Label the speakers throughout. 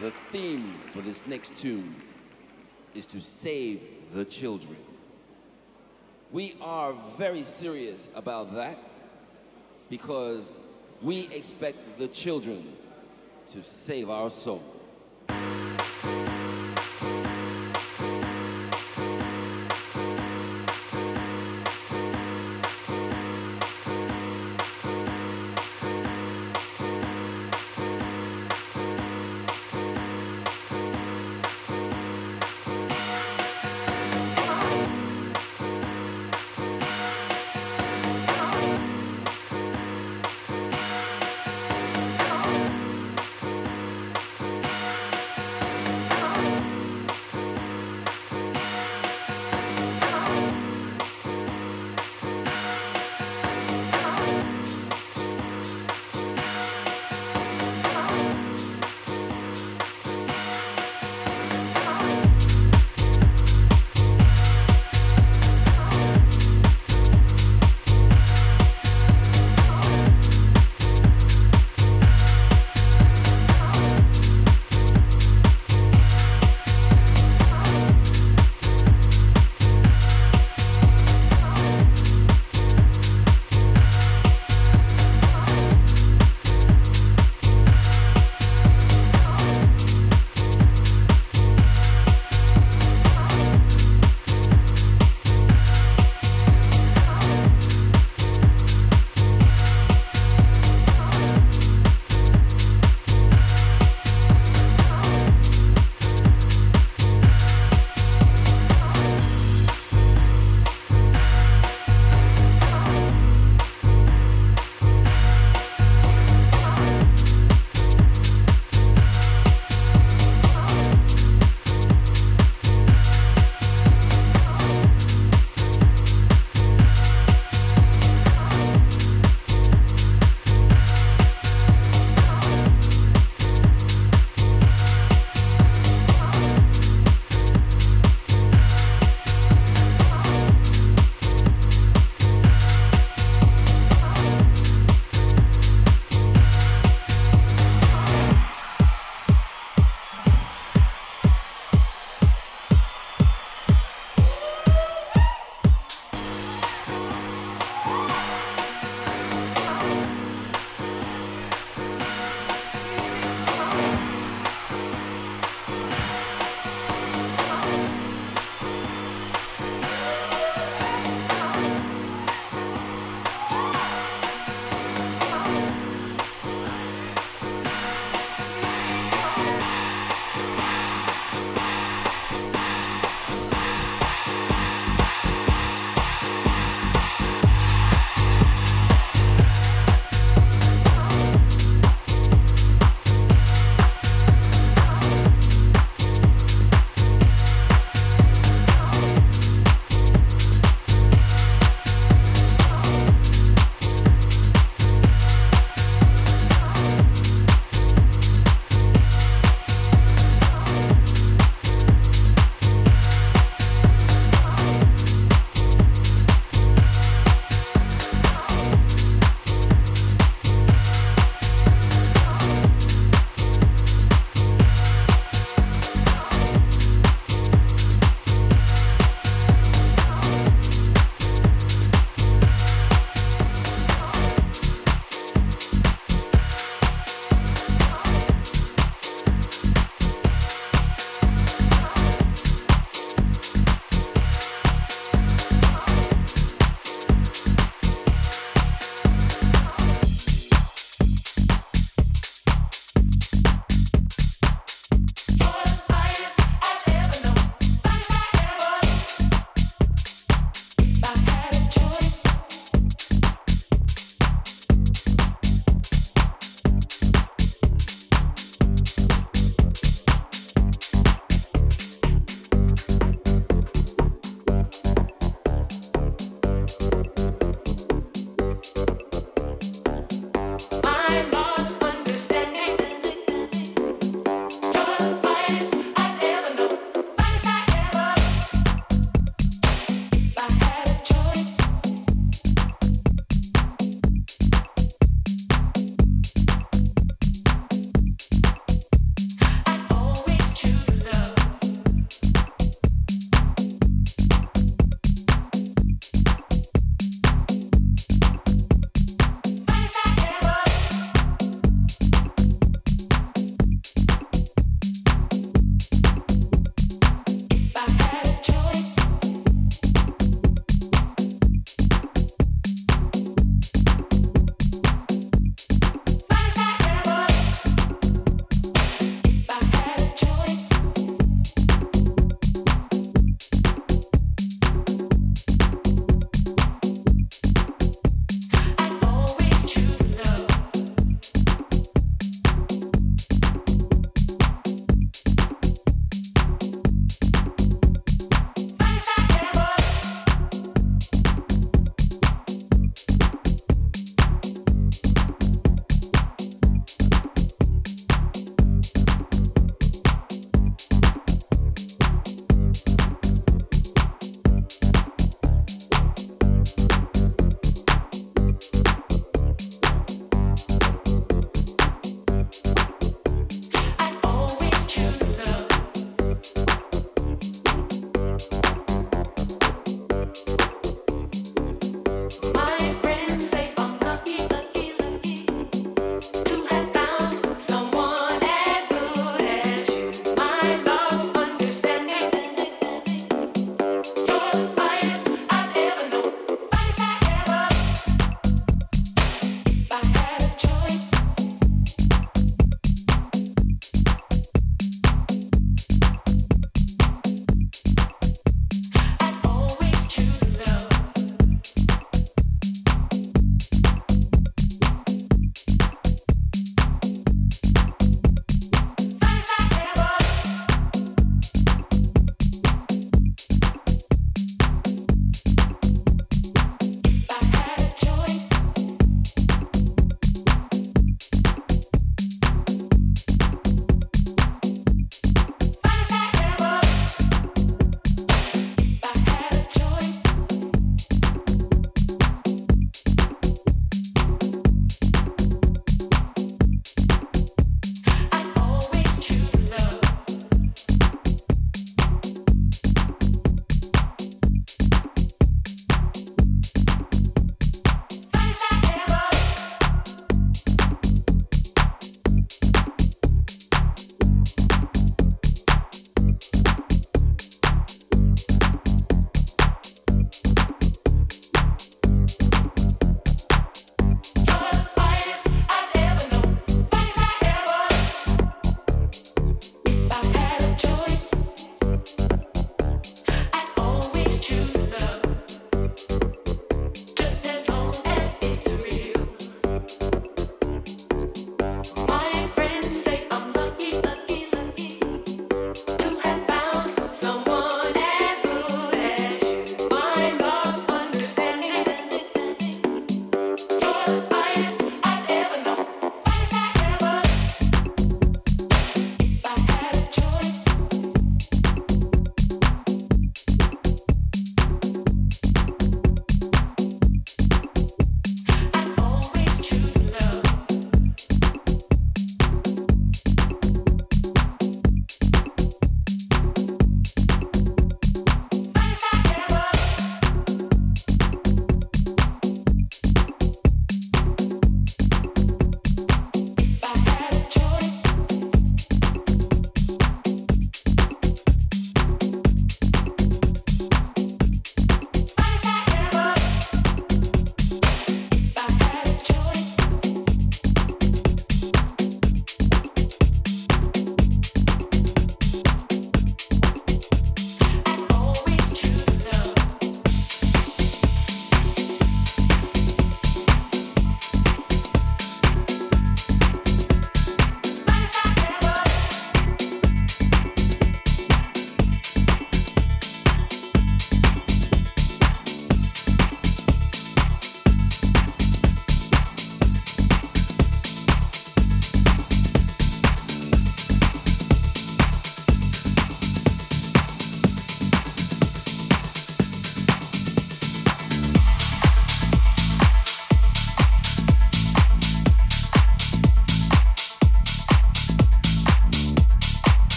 Speaker 1: The theme for this next tune is to save the children. We are very serious about that because we expect the children to save our soul.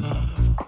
Speaker 2: Love.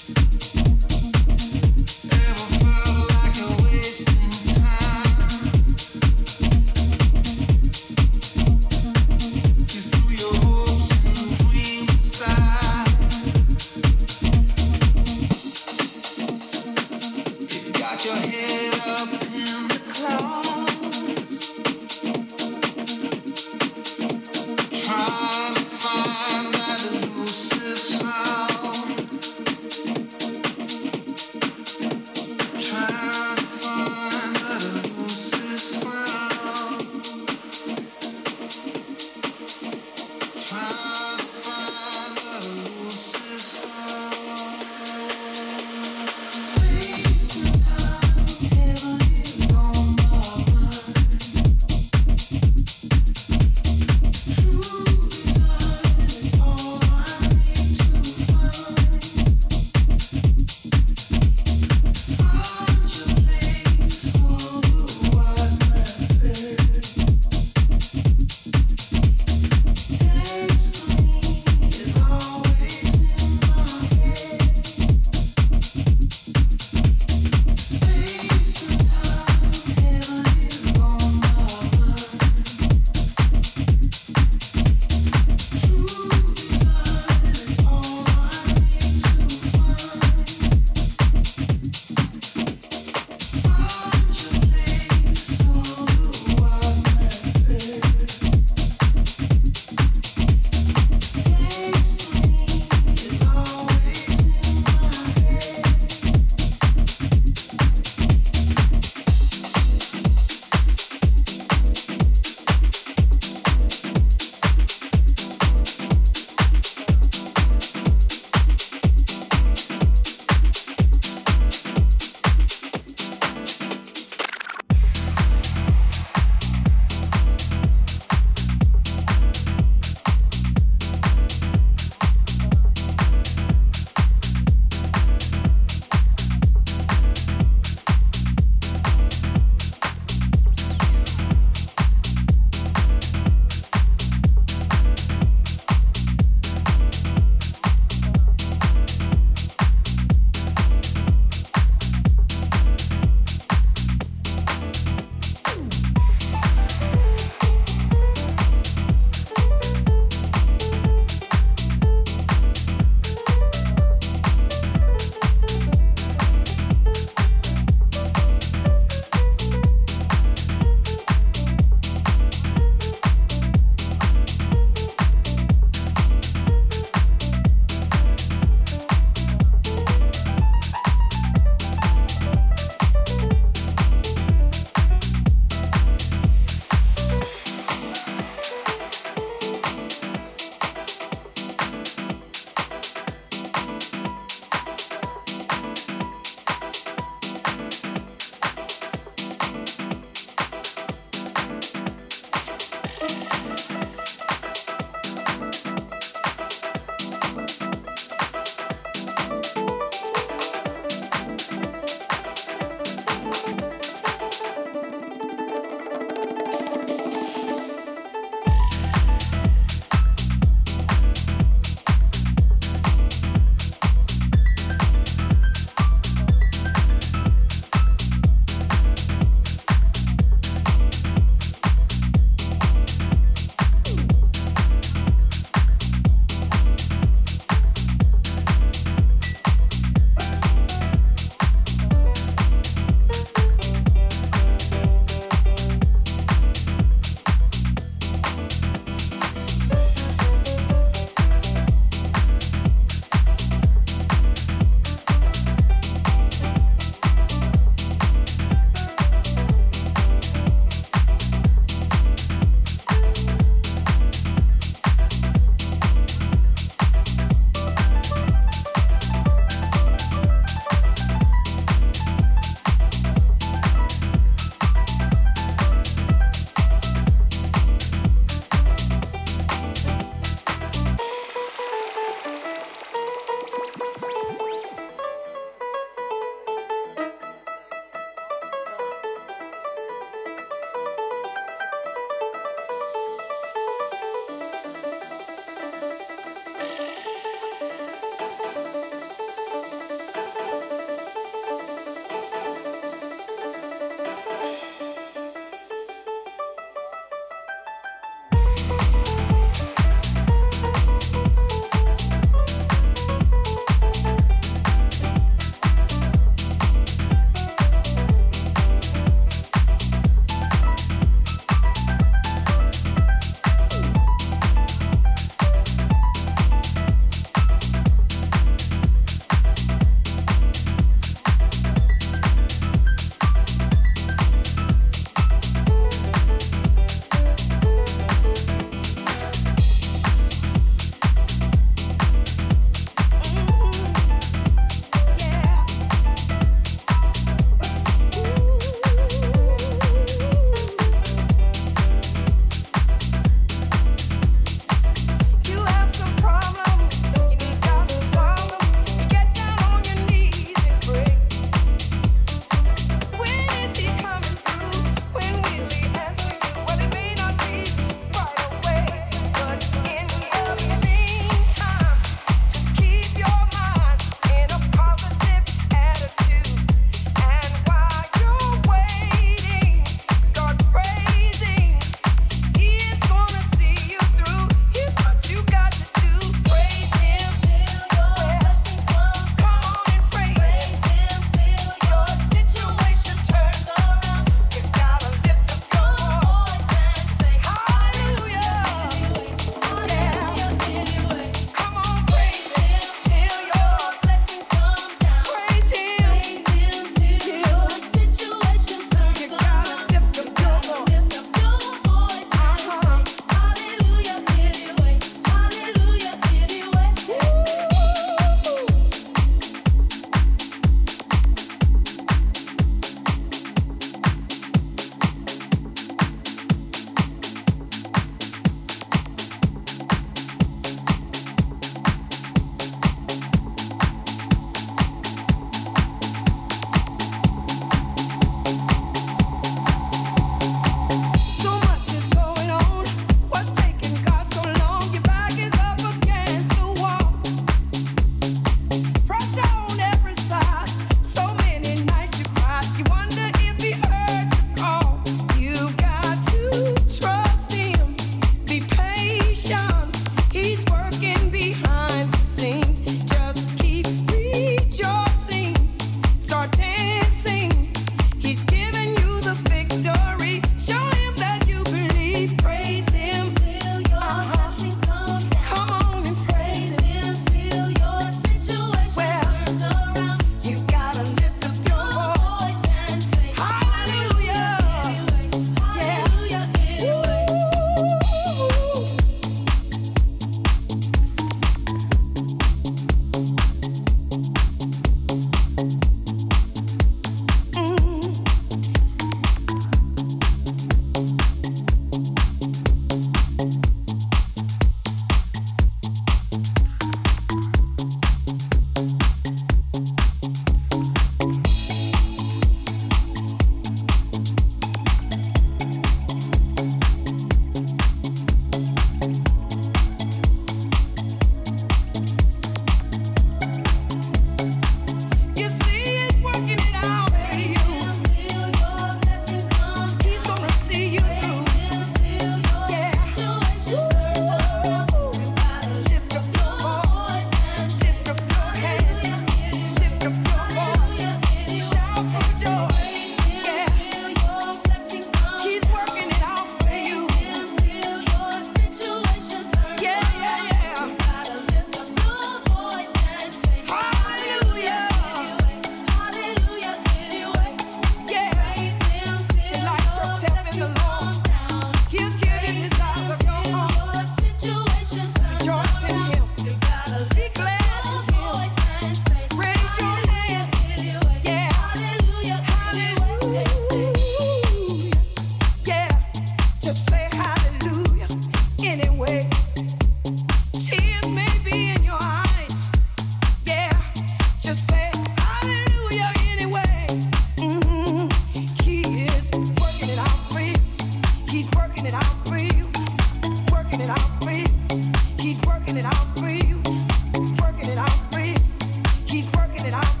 Speaker 3: it
Speaker 4: out.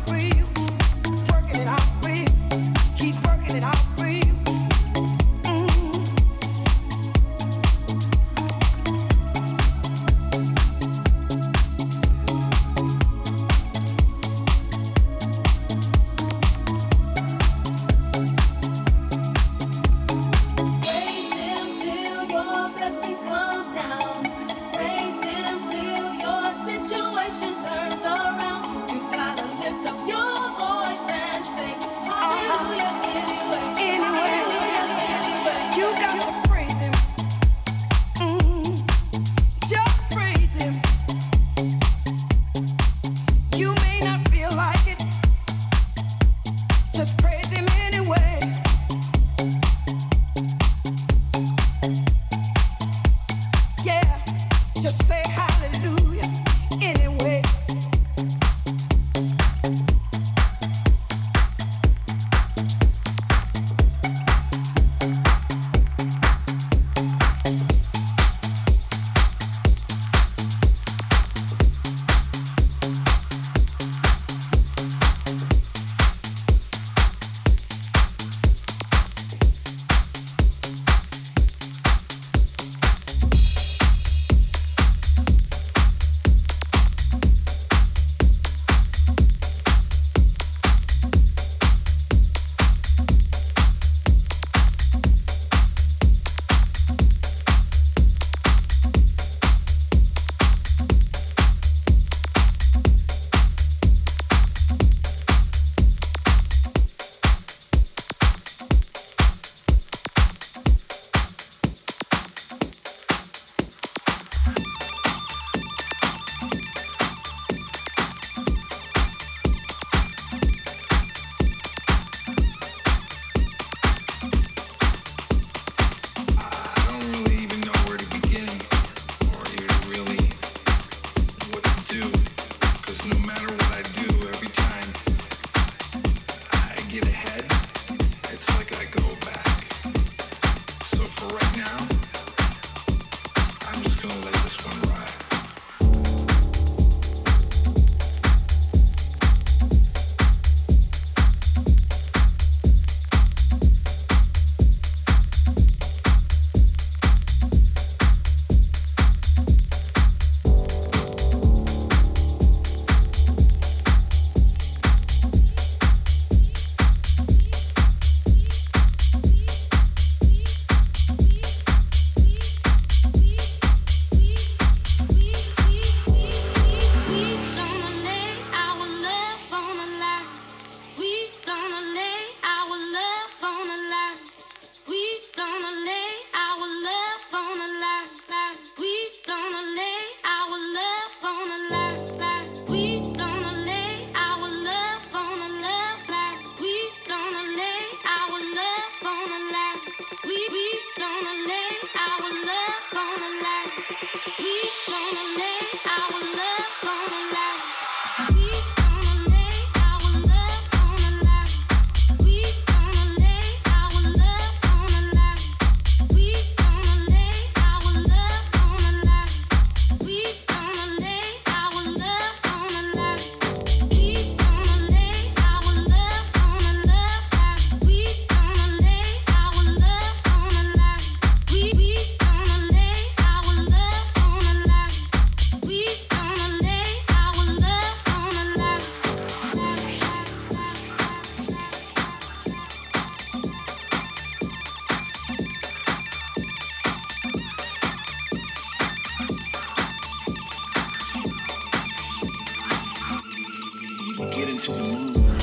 Speaker 4: get into the mood.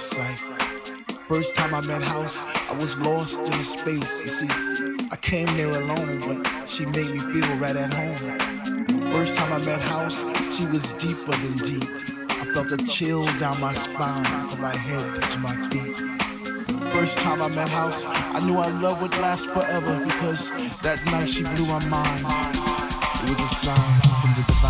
Speaker 4: First sight. First time I met House, I was lost in the space. You see, I came there alone, but she made me feel right at home. First time I met House, she was deeper than deep. I felt a chill down my spine from my head to my feet. First time I met House, I knew our love would last forever because that night she blew my mind. It was a sign from the divine.